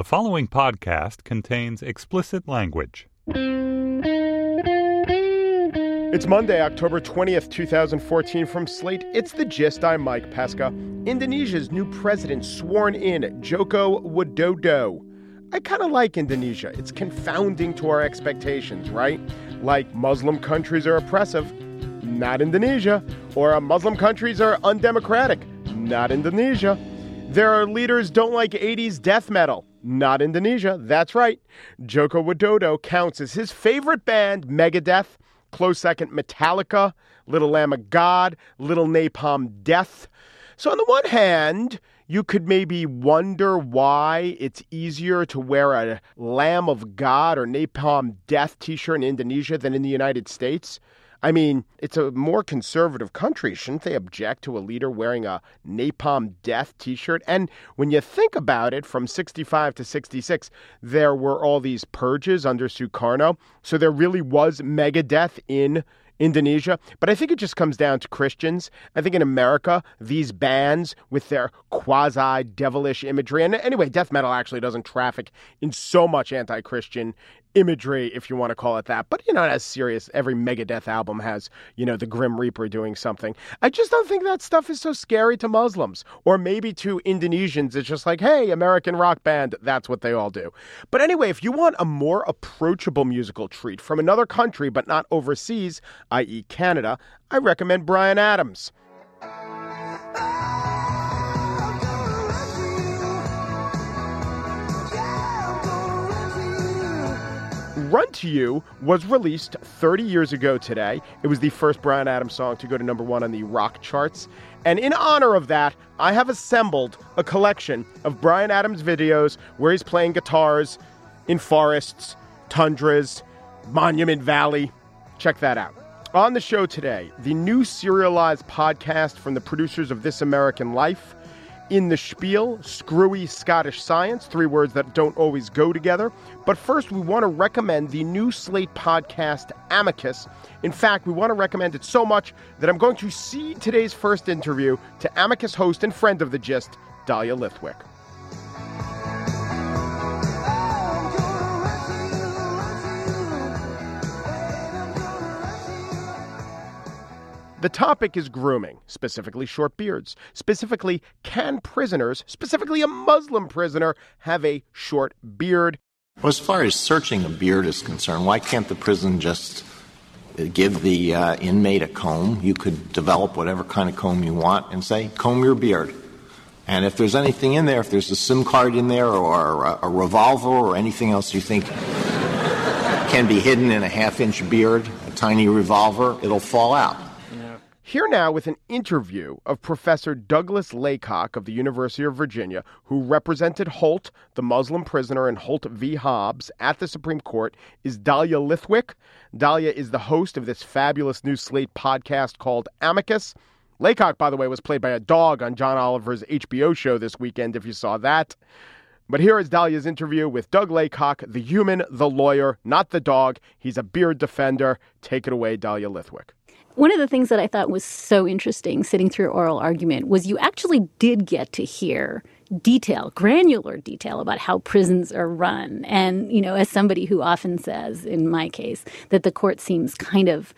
The following podcast contains explicit language. It's Monday, October 20th, 2014. From Slate, it's The Gist. I'm Mike Pesca. Indonesia's new president sworn in, Joko Widodo. I kind of like Indonesia. It's confounding to our expectations, right? Like Muslim countries are oppressive, not Indonesia. Or uh, Muslim countries are undemocratic, not Indonesia. Their leaders don't like 80s death metal. Not Indonesia. That's right. Joko Widodo counts as his favorite band, Megadeth. Close second, Metallica, Little Lamb of God, Little Napalm Death. So, on the one hand, you could maybe wonder why it's easier to wear a Lamb of God or Napalm Death t shirt in Indonesia than in the United States. I mean, it's a more conservative country. Shouldn't they object to a leader wearing a napalm death t shirt? And when you think about it, from 65 to 66, there were all these purges under Sukarno. So there really was Megadeth in Indonesia. But I think it just comes down to Christians. I think in America, these bands with their quasi devilish imagery, and anyway, death metal actually doesn't traffic in so much anti Christian imagery, if you want to call it that. But, you know, as serious. Every Megadeth album has, you know, the Grim Reaper doing something. I just don't think that stuff is so scary to Muslims. Or maybe to Indonesians, it's just like, hey, American rock band, that's what they all do. But anyway, if you want a more approachable musical treat from another country, but not overseas, i.e., Canada, I recommend Bryan Adams. Run to You was released 30 years ago today. It was the first Bryan Adams song to go to number one on the rock charts. And in honor of that, I have assembled a collection of Bryan Adams videos where he's playing guitars in forests, tundras, Monument Valley. Check that out. On the show today, the new serialized podcast from the producers of This American Life in the spiel, screwy Scottish science, three words that don't always go together. But first, we want to recommend the new Slate podcast, Amicus. In fact, we want to recommend it so much that I'm going to cede today's first interview to Amicus host and friend of the gist, Dahlia Lithwick. The topic is grooming, specifically short beards. Specifically, can prisoners, specifically a Muslim prisoner, have a short beard? Well, as far as searching a beard is concerned, why can't the prison just give the uh, inmate a comb? You could develop whatever kind of comb you want and say, comb your beard. And if there's anything in there, if there's a SIM card in there or a, a revolver or anything else you think can be hidden in a half inch beard, a tiny revolver, it'll fall out. Here now with an interview of Professor Douglas Laycock of the University of Virginia, who represented Holt, the Muslim prisoner in Holt v. Hobbs, at the Supreme Court, is Dahlia Lithwick. Dahlia is the host of this fabulous new Slate podcast called Amicus. Laycock, by the way, was played by a dog on John Oliver's HBO show this weekend, if you saw that. But here is Dahlia's interview with Doug Laycock, the human, the lawyer, not the dog. He's a beard defender. Take it away, Dahlia Lithwick. One of the things that I thought was so interesting sitting through oral argument was you actually did get to hear detail, granular detail about how prisons are run. And, you know, as somebody who often says, in my case, that the court seems kind of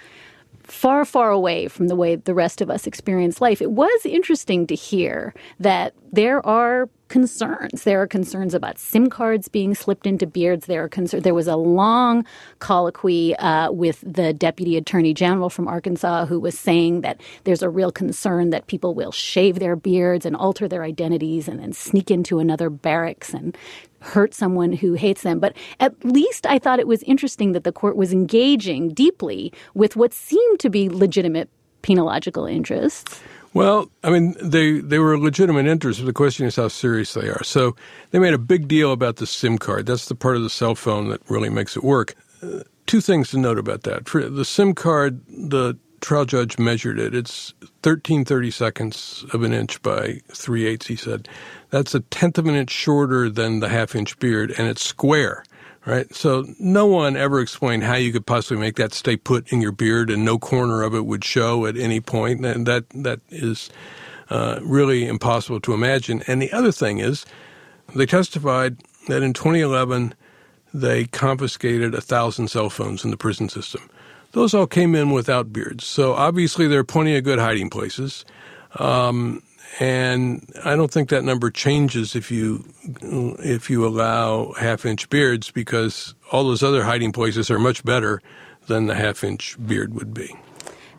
far, far away from the way the rest of us experience life, it was interesting to hear that there are concerns. There are concerns about SIM cards being slipped into beards. There are concerns. There was a long colloquy uh, with the deputy attorney general from Arkansas who was saying that there's a real concern that people will shave their beards and alter their identities and then sneak into another barracks and hurt someone who hates them. But at least I thought it was interesting that the court was engaging deeply with what seemed to be legitimate penological interests. Well, I mean, they, they were legitimate interest, but the question is how serious they are. So they made a big deal about the SIM card. That's the part of the cell phone that really makes it work. Uh, two things to note about that. For the SIM card, the trial judge measured it. It's 13 30 seconds of an inch by 3 eighths, he said. That's a tenth of an inch shorter than the half inch beard, and it's square right? So no one ever explained how you could possibly make that stay put in your beard and no corner of it would show at any point. And that that is uh, really impossible to imagine. And the other thing is, they testified that in 2011 they confiscated a thousand cell phones in the prison system. Those all came in without beards, so obviously there are plenty of good hiding places. Um, and I don't think that number changes if you if you allow half inch beards because all those other hiding places are much better than the half inch beard would be.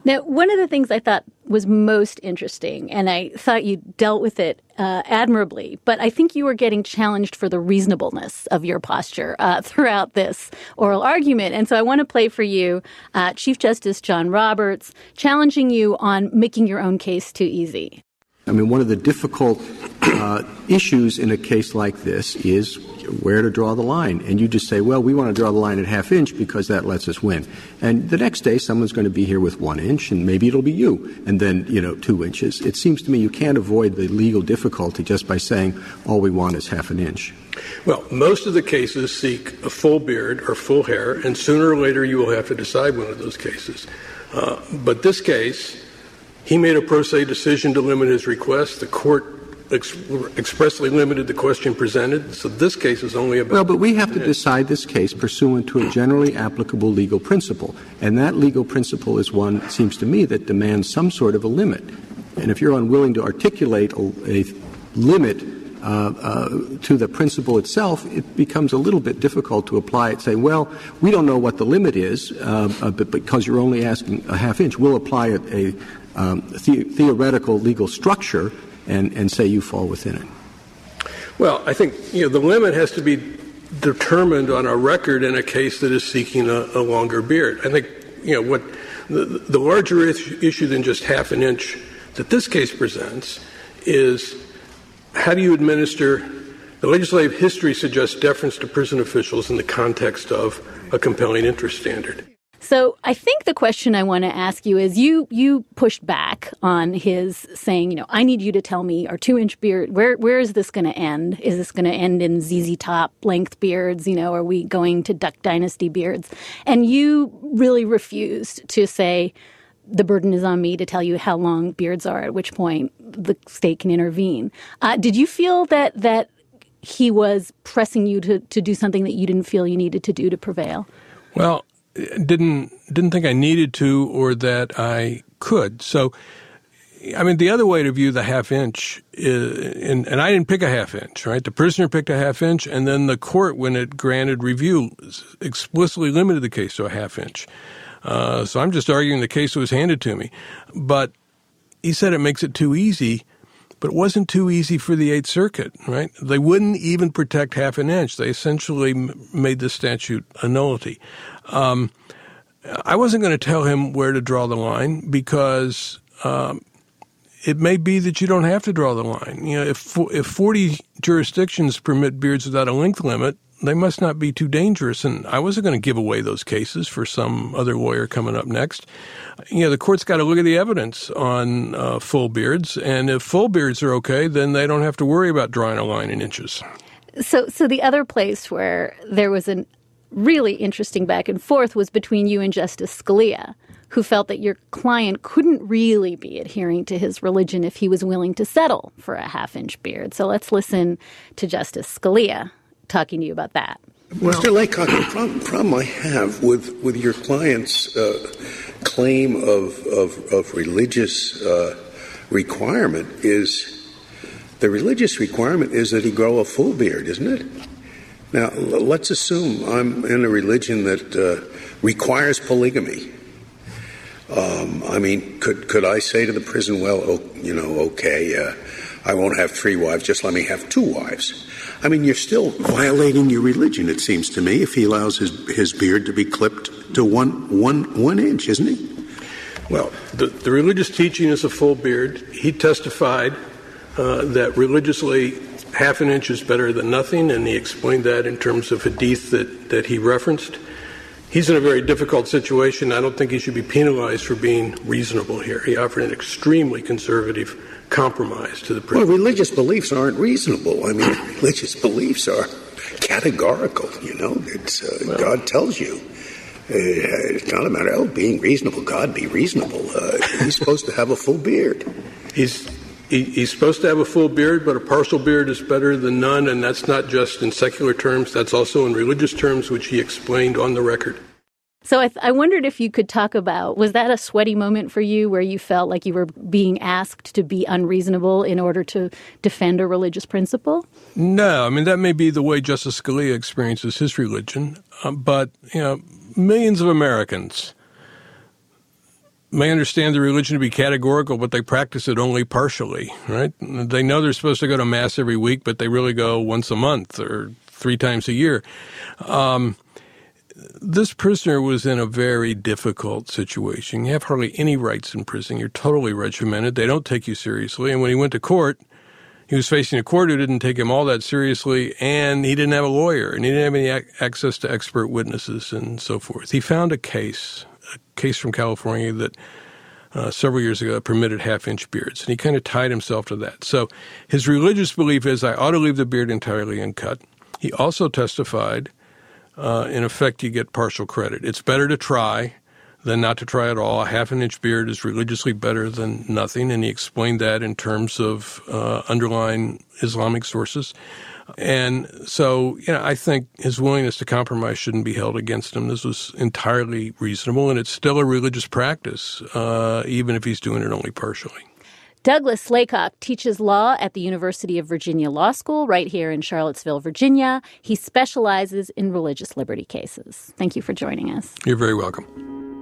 Now, one of the things I thought was most interesting, and I thought you dealt with it uh, admirably, but I think you were getting challenged for the reasonableness of your posture uh, throughout this oral argument. And so I want to play for you uh, Chief Justice John Roberts challenging you on making your own case too easy. I mean, one of the difficult uh, issues in a case like this is where to draw the line. And you just say, well, we want to draw the line at half inch because that lets us win. And the next day, someone's going to be here with one inch, and maybe it'll be you, and then, you know, two inches. It seems to me you can't avoid the legal difficulty just by saying all we want is half an inch. Well, most of the cases seek a full beard or full hair, and sooner or later you will have to decide one of those cases. Uh, but this case, he made a pro se decision to limit his request. The court ex- expressly limited the question presented. So this case is only about. Well, but we have to decide this case pursuant to a generally applicable legal principle. And that legal principle is one, it seems to me, that demands some sort of a limit. And if you're unwilling to articulate a, a limit uh, uh, to the principle itself, it becomes a little bit difficult to apply it. Say, well, we don't know what the limit is, uh, uh but because you're only asking a half inch, we'll apply a, a Um, theoretical legal structure and, say you fall within it? Well, I think you know the limit has to be determined on a record in a case that is seeking a, longer beard. I think you know what the, the larger issue than just half an inch that this case presents is how do you administer the legislative history suggests deference to prison officials in the context of a compelling interest standard. So I think the question I want to ask you is you you pushed back on his saying, you know, I need you to tell me our two inch beard where where is this going to end? Is this going to end in ZZ Top length beards? You know, are we going to Duck Dynasty beards? And you really refused to say the burden is on me to tell you how long beards are. At which point the state can intervene. Uh, did you feel that that he was pressing you to, to do something that you didn't feel you needed to do to prevail? Well, didn't didn't think I needed to or that I could. So, I mean, the other way to view the half inch, is, and, and I didn't pick a half inch, right? The prisoner picked a half inch, and then the court, when it granted review, explicitly limited the case to a half inch. Uh, so I'm just arguing the case was handed to me, but he said it makes it too easy. But it wasn't too easy for the Eighth Circuit, right? They wouldn't even protect half an inch. They essentially made the statute a nullity. Um, I wasn't going to tell him where to draw the line because um, it may be that you don't have to draw the line. You know, if if 40 jurisdictions permit beards without a length limit, they must not be too dangerous. And I wasn't going to give away those cases for some other lawyer coming up next. You know, the court's got to look at the evidence on uh, full beards, and if full beards are okay, then they don't have to worry about drawing a line in inches. So, so the other place where there was a really interesting back and forth was between you and Justice Scalia, who felt that your client couldn't really be adhering to his religion if he was willing to settle for a half inch beard. So let's listen to Justice Scalia talking to you about that. Well, Mr. Laycock, the problem, problem, I have with, with your client's uh, claim of, of, of religious uh, requirement is the religious requirement is that he grow a full beard, isn't it? Now, let's assume I'm in a religion that uh, requires polygamy. Um, I mean, could could I say to the prison, well, oh, you know, okay, uh, I won't have three wives, just let me have two wives. I mean, you're still violating your religion, it seems to me, if he allows his, his beard to be clipped to one, one, one inch, isn't he? Well, the, the religious teaching is a full beard. He testified uh, that religiously half an inch is better than nothing, and he explained that in terms of hadith that, that he referenced. He's in a very difficult situation. I don't think he should be penalized for being reasonable here. He offered an extremely conservative compromise to the Well, religious beliefs aren't reasonable. I mean, religious beliefs are categorical. You know, it's uh, well, God tells you. Uh, it's not a matter of being reasonable. God be reasonable. Uh, he's supposed to have a full beard. He's he, he's supposed to have a full beard, but a partial beard is better than none, and that's not just in secular terms, that's also in religious terms, which he explained on the record. So I, th- I, wondered if you could talk about was that a sweaty moment for you where you felt like you were being asked to be unreasonable in order to defend a religious principle? No, I mean that may be the way Justice Scalia experiences his religion, uh, but you know, millions of Americans may understand the religion to be categorical, but they practice it only partially, right? They know they're supposed to go to mass every week, but they really go once a month or three times a year. Um, this prisoner was in a very difficult situation. You have hardly any rights in prison. You're totally regimented. They don't take you seriously. And when he went to court, he was facing a court who didn't take him all that seriously, and he didn't have a lawyer, and he didn't have any ac- access to expert witnesses and so forth. He found a case, a case from California that uh, several years ago permitted half inch beards, and he kind of tied himself to that. So his religious belief is I ought to leave the beard entirely uncut. He also testified uh, in effect, you get partial credit. It's better to try than not to try at all. A half an inch beard is religiously better than nothing, and he explained that in terms of uh, underlying Islamic sources. And so, you know, I think his willingness to compromise shouldn't be held against him. This was entirely reasonable, and it's still a religious practice, uh, even if he's doing it only partially. Douglas Laycock teaches law at the University of Virginia Law School right here in Charlottesville, Virginia. He specializes in religious liberty cases. Thank you for joining us. You're very welcome.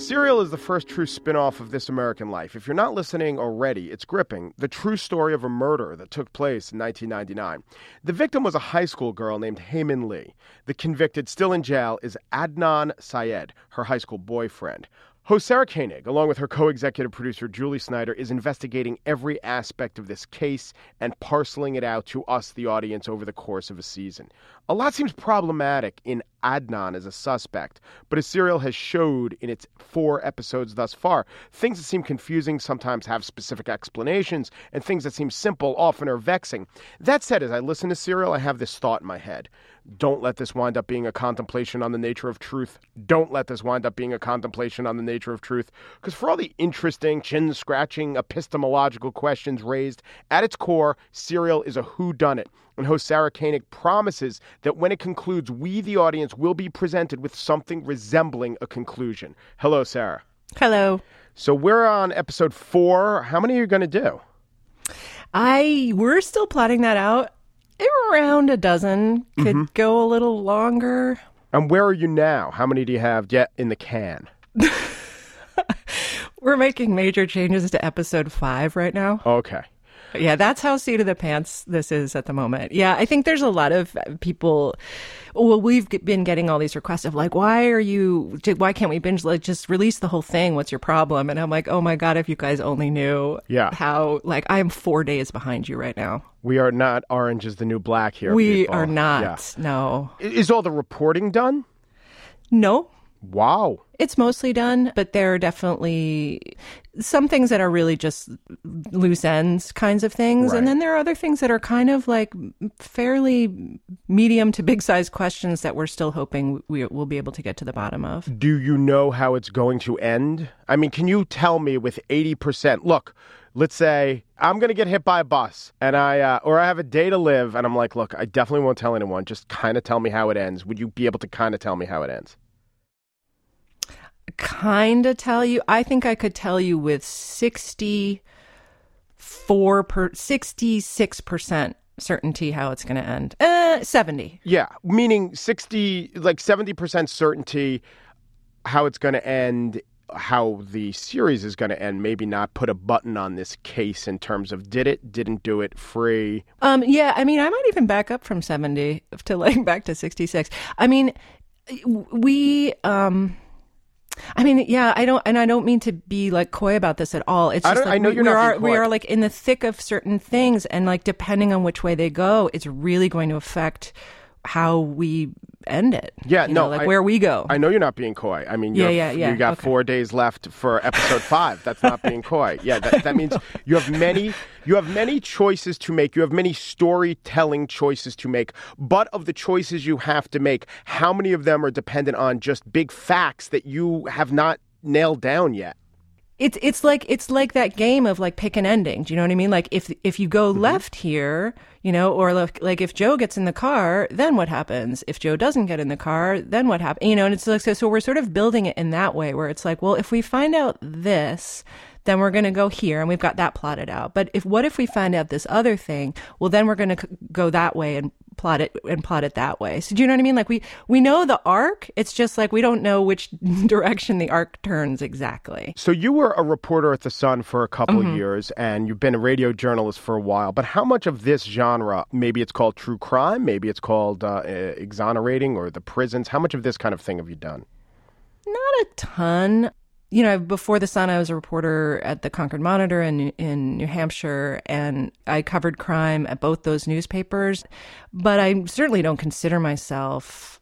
Serial is the first true spin off of This American Life. If you're not listening already, it's gripping. The true story of a murder that took place in 1999. The victim was a high school girl named Hae Min Lee. The convicted, still in jail, is Adnan Syed, her high school boyfriend. Sarah Koenig, along with her co executive producer Julie Snyder, is investigating every aspect of this case and parceling it out to us, the audience, over the course of a season. A lot seems problematic in Adnan as a suspect, but as Serial has showed in its four episodes thus far, things that seem confusing sometimes have specific explanations, and things that seem simple often are vexing. That said, as I listen to Serial, I have this thought in my head. Don't let this wind up being a contemplation on the nature of truth. Don't let this wind up being a contemplation on the nature of truth. Because for all the interesting, chin scratching, epistemological questions raised, at its core, Serial is a whodunit. And host Sarah Koenig promises that when it concludes, we, the audience, will be presented with something resembling a conclusion. Hello, Sarah. Hello. So we're on episode four. How many are you going to do? I we're still plotting that out around a dozen. Could mm-hmm. go a little longer. And where are you now? How many do you have yet in the can? We're making major changes to episode five right now. Okay. Yeah, that's how seat of the pants this is at the moment. Yeah, I think there's a lot of people. Well, we've been getting all these requests of like, why are you? Why can't we binge? Like, just release the whole thing. What's your problem? And I'm like, oh my god, if you guys only knew. Yeah. How like I am four days behind you right now. We are not orange is the new black here. We people. are not. Yeah. No. Is all the reporting done? No. Wow. It's mostly done, but there are definitely some things that are really just loose ends kinds of things. Right. And then there are other things that are kind of like fairly medium to big size questions that we're still hoping we will be able to get to the bottom of. Do you know how it's going to end? I mean, can you tell me with 80%? Look, let's say I'm going to get hit by a bus and I, uh, or I have a day to live and I'm like, look, I definitely won't tell anyone. Just kind of tell me how it ends. Would you be able to kind of tell me how it ends? Kind of tell you. I think I could tell you with 64 per 66% certainty how it's going to end. Uh 70. Yeah, meaning 60 like 70% certainty how it's going to end how the series is going to end maybe not put a button on this case in terms of did it didn't do it free um yeah i mean i might even back up from 70 to like back to 66 i mean we um I mean, yeah, I don't, and I don't mean to be like coy about this at all. It's just I, I know we, you're we not are we are like in the thick of certain things, and like depending on which way they go, it's really going to affect how we end it. Yeah, you no, know, like I- where we go. I know you're not being coy. I mean, Yeah, yeah, yeah, you got okay. four days left for episode five. That's not being coy. Yeah, that, that means you have many you have many choices to make. You have many storytelling choices to make. But of the choices you have to make, how many of them are dependent on just big facts that you have not nailed down yet? It's it's like it's like that game of like pick an ending. Do you know what I mean? Like if if you go Mm-hmm. left here, you know, or like, like if Joe gets in the car, then what happens? If Joe doesn't get in the car, then what happens? You know, and it's like so, so we're sort of building it in that way where it's like, well, if we find out this, then we're going to go here and we've got that plotted out. But if what if we find out this other thing? Well, then we're going to go that way and plot it and plot it that way. So do you know what I mean? Like we we know the arc. It's just like we don't know which direction the arc turns exactly. So you were a reporter at the Sun for a couple Mm-hmm. of years, and you've been a radio journalist for a while. But how much of this genre, maybe it's called true crime, maybe it's called uh, exonerating or the prisons, how much of this kind of thing have you done? Not a ton. You know, before the Sun, I was a reporter at the Concord Monitor in in New Hampshire, and I covered crime at both those newspapers. But I certainly don't consider myself,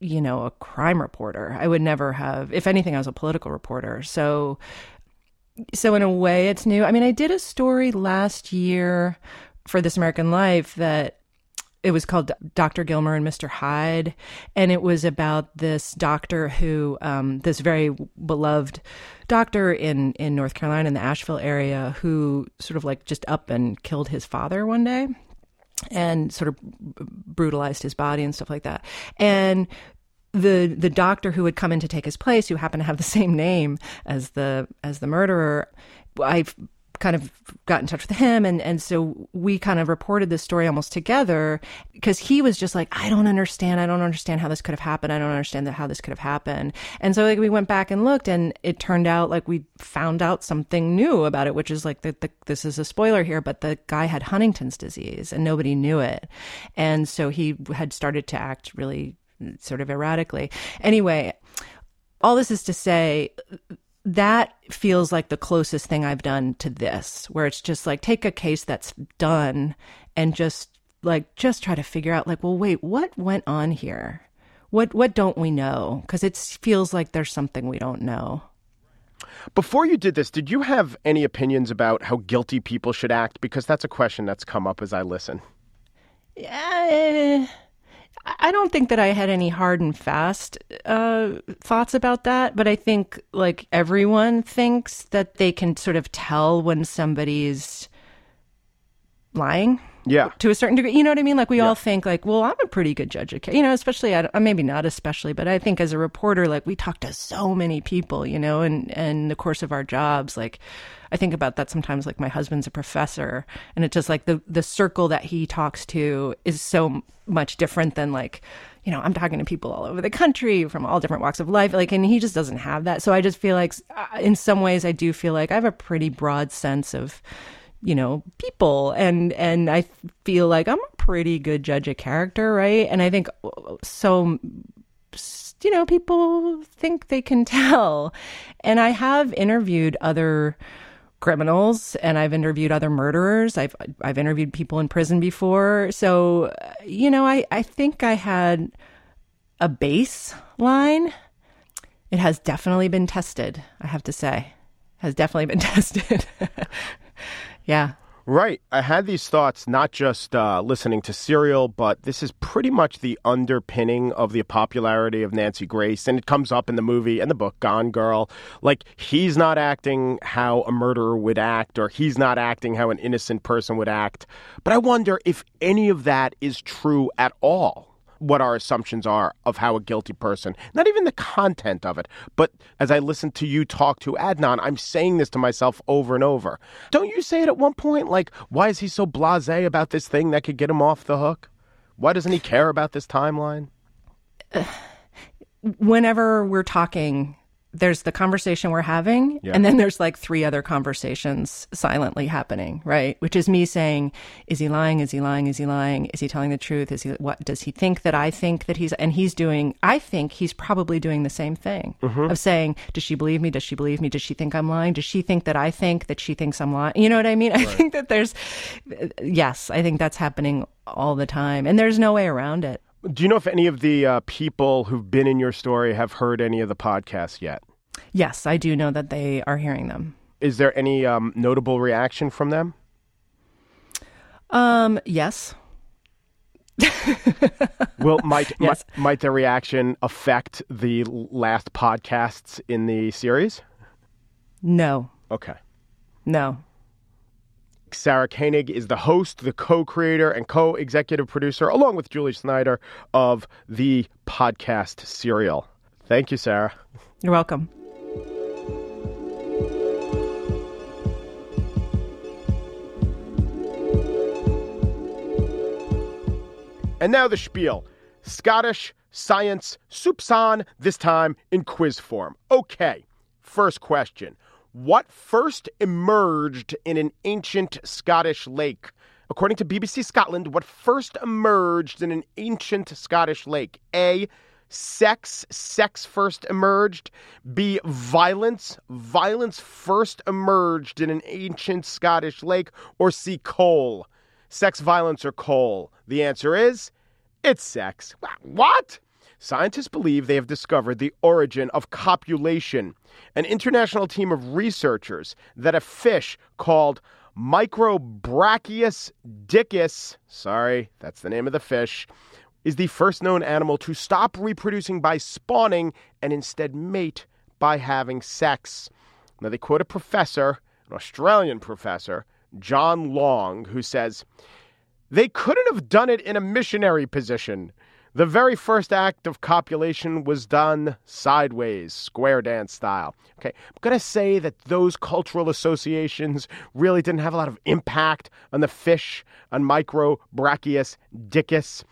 you know, a crime reporter. I would never have. If anything, I was a political reporter. So, so in a way, it's new. I mean, I did a story last year for This American Life that it was called Dr. Gilmer and Mr. Hyde, and it was about this doctor who, um, this very beloved doctor in in North Carolina in the Asheville area, who sort of like just up and killed his father one day, and sort of brutalized his body and stuff like that, and the the doctor who had come in to take his place, who happened to have the same name as the as the murderer, I've kind of got in touch with him. And and so we kind of reported this story almost together because he was just like I don't understand. I don't understand how this could have happened. I don't understand how this could have happened. And so like we went back and looked and it turned out like we found out something new about it which is like the this is a spoiler here but the guy had Huntington's disease and nobody knew it. And so he had started to act really sort of erratically. Anyway all this is to say that feels like the closest thing I've done to this, where it's just like take a case that's done and just like just try to figure out like, well, wait, what went on here? What what don't we know? Because it feels like there's something we don't know. Before you did this, did you have any opinions about how guilty people should act? Because that's a question that's come up as I listen. Yeah, eh, I don't think that I had any hard and fast uh, thoughts about that, but I think like everyone thinks that they can sort of tell when somebody's lying Yeah. to a certain degree. You know what I mean? Like we all think like, well, I'm a pretty good judge of, you know, especially I, maybe not especially, but I think as a reporter, like we talk to so many people, you know, and and in the course of our jobs, like I think about that sometimes. Like my husband's a professor, and it's just like the the circle that he talks to is so much different than like. You know, I'm talking to people all over the country from all different walks of life. Like, and he just doesn't have that. So I just feel like, uh, in some ways, I do feel like I have a pretty broad sense of, you know people. And and i feel like i'm a pretty good judge of character right? And i think so you know people think they can tell. And i have interviewed other criminals and i've interviewed other murderers. I've i've interviewed people in prison before. So you know i i think i had a baseline. It has definitely been tested i have to say. Has definitely been tested yeah Right. I had these thoughts not just uh, listening to Serial, but this is pretty much the underpinning of the popularity of Nancy Grace. And it comes up in the movie and the book, Gone Girl. Like, he's not acting how a murderer would act, or he's not acting how an innocent person would act. But I wonder if any of that is true at all. What our assumptions are of how a guilty person, not even the content of it, but as I listen to you talk to Adnan, I'm saying this to myself over and over. Don't you say it at one point? Like, why is he so blase about this thing that could get him off the hook? Why doesn't he care about this timeline? whenever we're talking, there's the conversation we're having, Yeah. and then there's like three other conversations silently happening, right? Which is me saying, "Is he lying? Is he lying? Is he lying? Is he telling the truth? Is he what? Does he think that I think that he's?" And he's doing. I think he's probably doing the same thing mm-hmm. of saying, "Does she believe me? Does she believe me? Does she think I'm lying? Does she think that I think that she thinks I'm lying?" You know what I mean? I think that there's, yes, I think that's happening all the time, and there's no way around it. Do you know if any of the uh, people who've been in your story have heard any of the podcasts yet? Yes, I do know that they are hearing them. Is there any um, notable reaction from them? Um, yes. Well, might, Yes. might might their reaction affect the last podcasts in the series? No. Okay. No. Sarah Koenig is the host, the co-creator, and co-executive producer, along with Julie Snyder, of the podcast Serial. Thank you, Sarah. You're welcome. And now the spiel. Scottish science soupçon, this time in quiz form. Okay, first question. What first emerged in an ancient Scottish lake? According to BBC Scotland, what first emerged in an ancient Scottish lake? A. Sex, sex first emerged. B. Violence, violence first emerged in an ancient Scottish lake. Or C. Coal, sex, violence, or coal? The answer is it's sex. What? Scientists believe they have discovered the origin of copulation. An international team of researchers that a fish called Microbrachius dickis, sorry, that's the name of the fish, is the first known animal to stop reproducing by spawning and instead mate by having sex. Now, they quote a professor, an Australian professor, John Long, who says, they couldn't have done it in a missionary position. The very first act of copulation was done sideways, square dance style. Okay, I'm going to say that those cultural associations really didn't have a lot of impact on the fish, on Microbrachius dickis.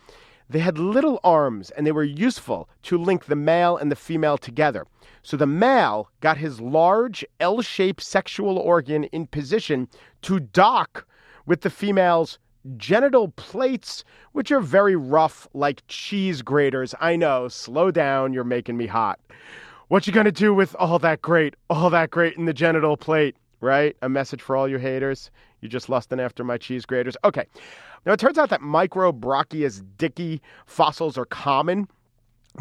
They had little arms and they were useful to link the male and the female together. So the male got his large L shaped sexual organ in position to dock with the female's genital plates, which are very rough like cheese graters. I know, slow down, you're making me hot. What you gonna do with all that great, all that great in the genital plate, right? A message for all you haters. You're just lusting after my cheese graters. Okay. Now it turns out that Microbrachius dicki fossils are common,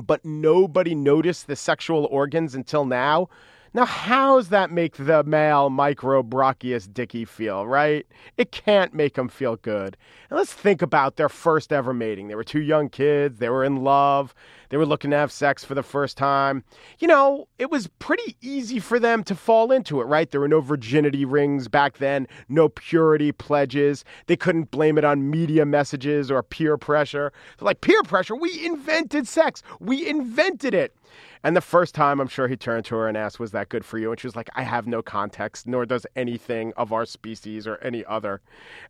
but nobody noticed the sexual organs until now. Now, how does that make the male Microbrachius dicki feel, right? It can't make him feel good. And let's think about their first ever mating. They were two young kids, they were in love, they were looking to have sex for the first time. You know, it was pretty easy for them to fall into it, right? There were no virginity rings back then, no purity pledges. They couldn't blame it on media messages or peer pressure. Like, peer pressure? We invented sex, we invented it. And the first time, I'm sure he turned to her and asked, Was that good for you? And she was like, I have no context, nor does anything of our species or any other.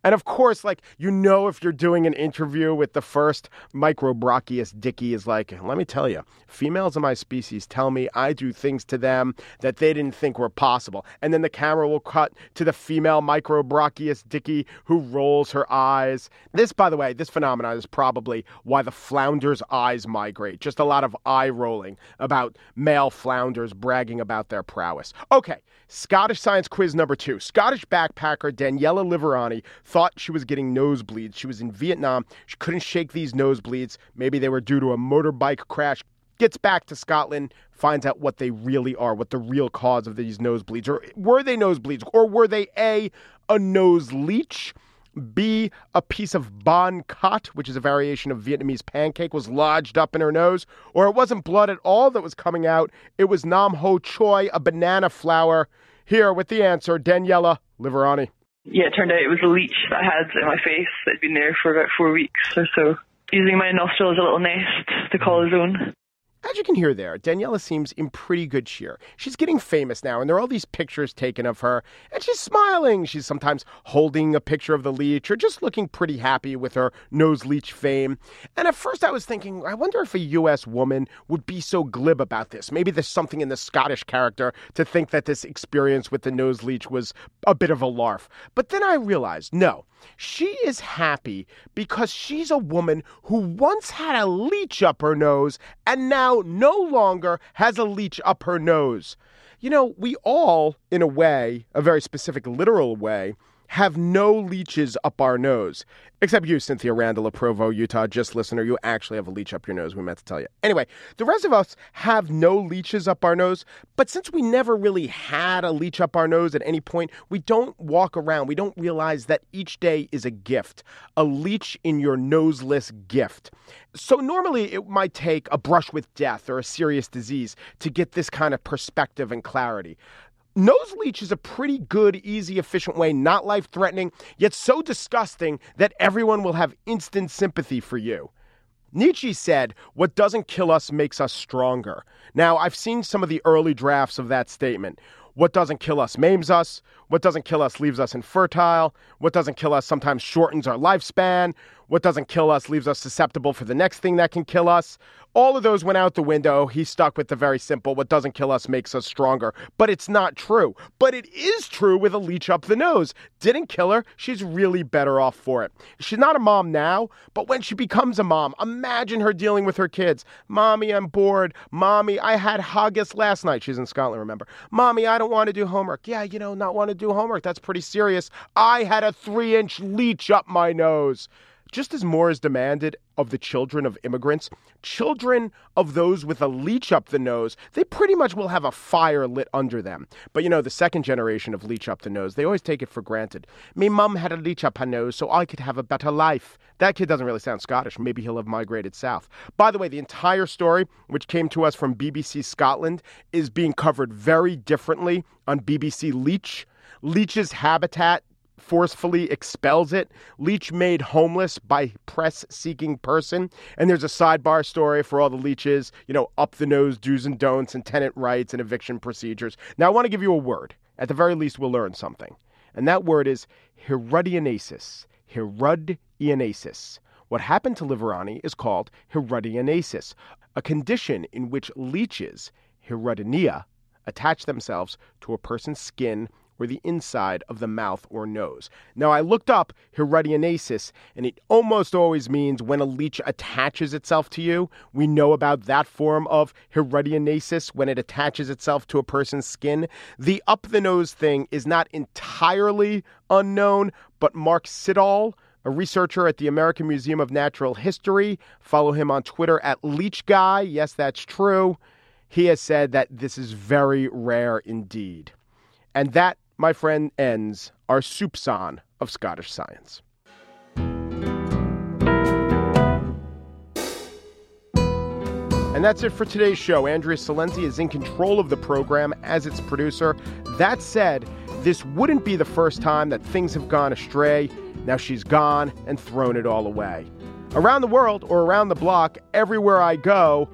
And of course, like, you know, if you're doing an interview with the first Microbrachius dicki, is like, Let me tell you, females of my species tell me I do things to them that they didn't think were possible. And then the camera will cut to the female Microbrachius dicki who rolls her eyes. This, by the way, this phenomenon is probably why the flounder's eyes migrate. Just a lot of eye rolling about male flounders bragging about their prowess. Okay, Scottish science quiz number two. Scottish backpacker Daniela Liverani thought she was getting nosebleeds. She was in Vietnam. She couldn't shake these nosebleeds. Maybe they were due to a motorbike crash. Gets back to Scotland, finds out what they really are, what the real cause of these nosebleeds, or were they nosebleeds, or were they A, a nose leech? B, a piece of bon cut, which is a variation of Vietnamese pancake, was lodged up in her nose, or it wasn't blood at all that was coming out. It was Nam Ho Choi, a banana flower. Here with the answer, Daniela Liverani. Yeah, it turned out it was a leech that I had in my face that had been there for about four weeks or so. Using my nostril as a little nest to call his own. As you can hear there, Daniela seems in pretty good cheer. She's getting famous now, and there are all these pictures taken of her, and she's smiling. She's sometimes holding a picture of the leech or just looking pretty happy with her nose leech fame. And at first I was thinking, I wonder if a U.S. woman would be so glib about this. Maybe there's something in the Scottish character to think that this experience with the nose leech was a bit of a larf. But then I realized, no. She is happy because she's a woman who once had a leech up her nose and now no longer has a leech up her nose. You know, we all, in a way, a very specific literal way, have no leeches up our nose. Except you, Cynthia Randall of Provo, Utah, just listener, you actually have a leech up your nose. We meant to tell you. Anyway, the rest of us have no leeches up our nose, but since we never really had a leech up our nose at any point, we don't walk around. We don't realize that each day is a gift, a leech in your noseless gift. So normally it might take a brush with death or a serious disease to get this kind of perspective and clarity. Nose leech is a pretty good, easy, efficient way, not life threatening, yet so disgusting that everyone will have instant sympathy for you. Nietzsche said, What doesn't kill us makes us stronger. Now, I've seen some of the early drafts of that statement. What doesn't kill us maims us. What doesn't kill us leaves us infertile. What doesn't kill us sometimes shortens our lifespan. What doesn't kill us leaves us susceptible for the next thing that can kill us. All of those went out the window. He stuck with the very simple what doesn't kill us makes us stronger. But it's not true. But it is true with a leech up the nose. Didn't kill her. She's really better off for it. She's not a mom now, but when she becomes a mom, imagine her dealing with her kids. Mommy, I'm bored. Mommy, I had haggis last night. She's in Scotland, remember? Mommy, I don't want to do homework. Yeah, you know, not want to do homework. That's pretty serious. I had a three inch leech up my nose. Just as more is demanded of the children of immigrants, children of those with a leech up the nose, they pretty much will have a fire lit under them. But you know, the second generation of leech up the nose, they always take it for granted. Me mum had a leech up her nose so I could have a better life. That kid doesn't really sound Scottish. Maybe he'll have migrated south. By the way, the entire story, which came to us from BBC Scotland, is being covered very differently on BBC Leech. Leech's habitat forcefully expels it. Leech made homeless by press seeking person. And there's a sidebar story for all the leeches, you know, up the nose do's and don'ts and tenant rights and eviction procedures. Now, I want to give you a word. At the very least, we'll learn something. And that word is Hirudionasis. Hirudionasis. What happened to Liverani is called Hirudionasis, a condition in which leeches, Hirudinea, attach themselves to a person's skin or the inside of the mouth or nose. Now, I looked up hirudionasis, and it almost always means when a leech attaches itself to you. We know about that form of hirudionasis when it attaches itself to a person's skin. The up the nose thing is not entirely unknown, but Mark Siddall, a researcher at the American Museum of Natural History, follow him on Twitter at Leech Guy. Yes, that's true. He has said that this is very rare indeed. And that my friend, ends our soupçon of Scottish science. And that's it for today's show. Andrea Silenzi is in control of the program as its producer. That said, this wouldn't be the first time that things have gone astray. Now she's gone and thrown it all away. Around the world or around the block, everywhere I go,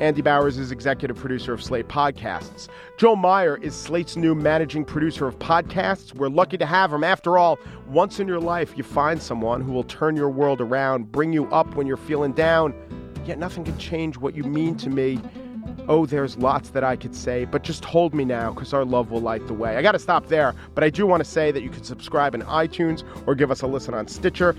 Andy Bowers is executive producer of Slate Podcasts. Joel Meyer is Slate's new managing producer of podcasts. We're lucky to have him. After all, once in your life, you find someone who will turn your world around, bring you up when you're feeling down. Yet nothing can change what you mean to me. Oh, there's lots that I could say, but just hold me now because our love will light the way. I got to stop there, but I do want to say that you can subscribe in iTunes or give us a listen on Stitcher.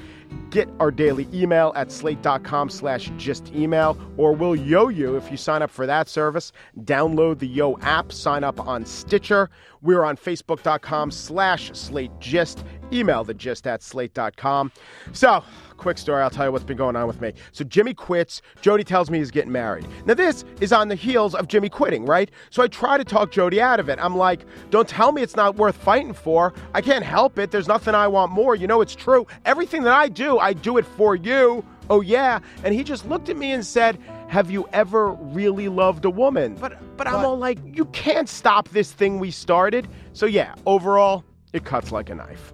Get our daily email at slate.com slash gist email, or we'll yo you if you sign up for that service. Download the Yo app, sign up on Stitcher. We're on facebook.com slash slate gist. Email the gist at slate.com. So, quick story. I'll tell you what's been going on with me. So Jimmy quits. Jody tells me he's getting married. Now this is on the heels of Jimmy quitting, right? So I try to talk Jody out of it. I'm like, don't tell me it's not worth fighting for. I can't help it. There's nothing I want more. You know it's true. Everything that I do, I do it for you. Oh yeah. And he just looked at me and said, have you ever really loved a woman? But but I'm all like, you can't stop this thing we started. So yeah, overall, it cuts like a knife.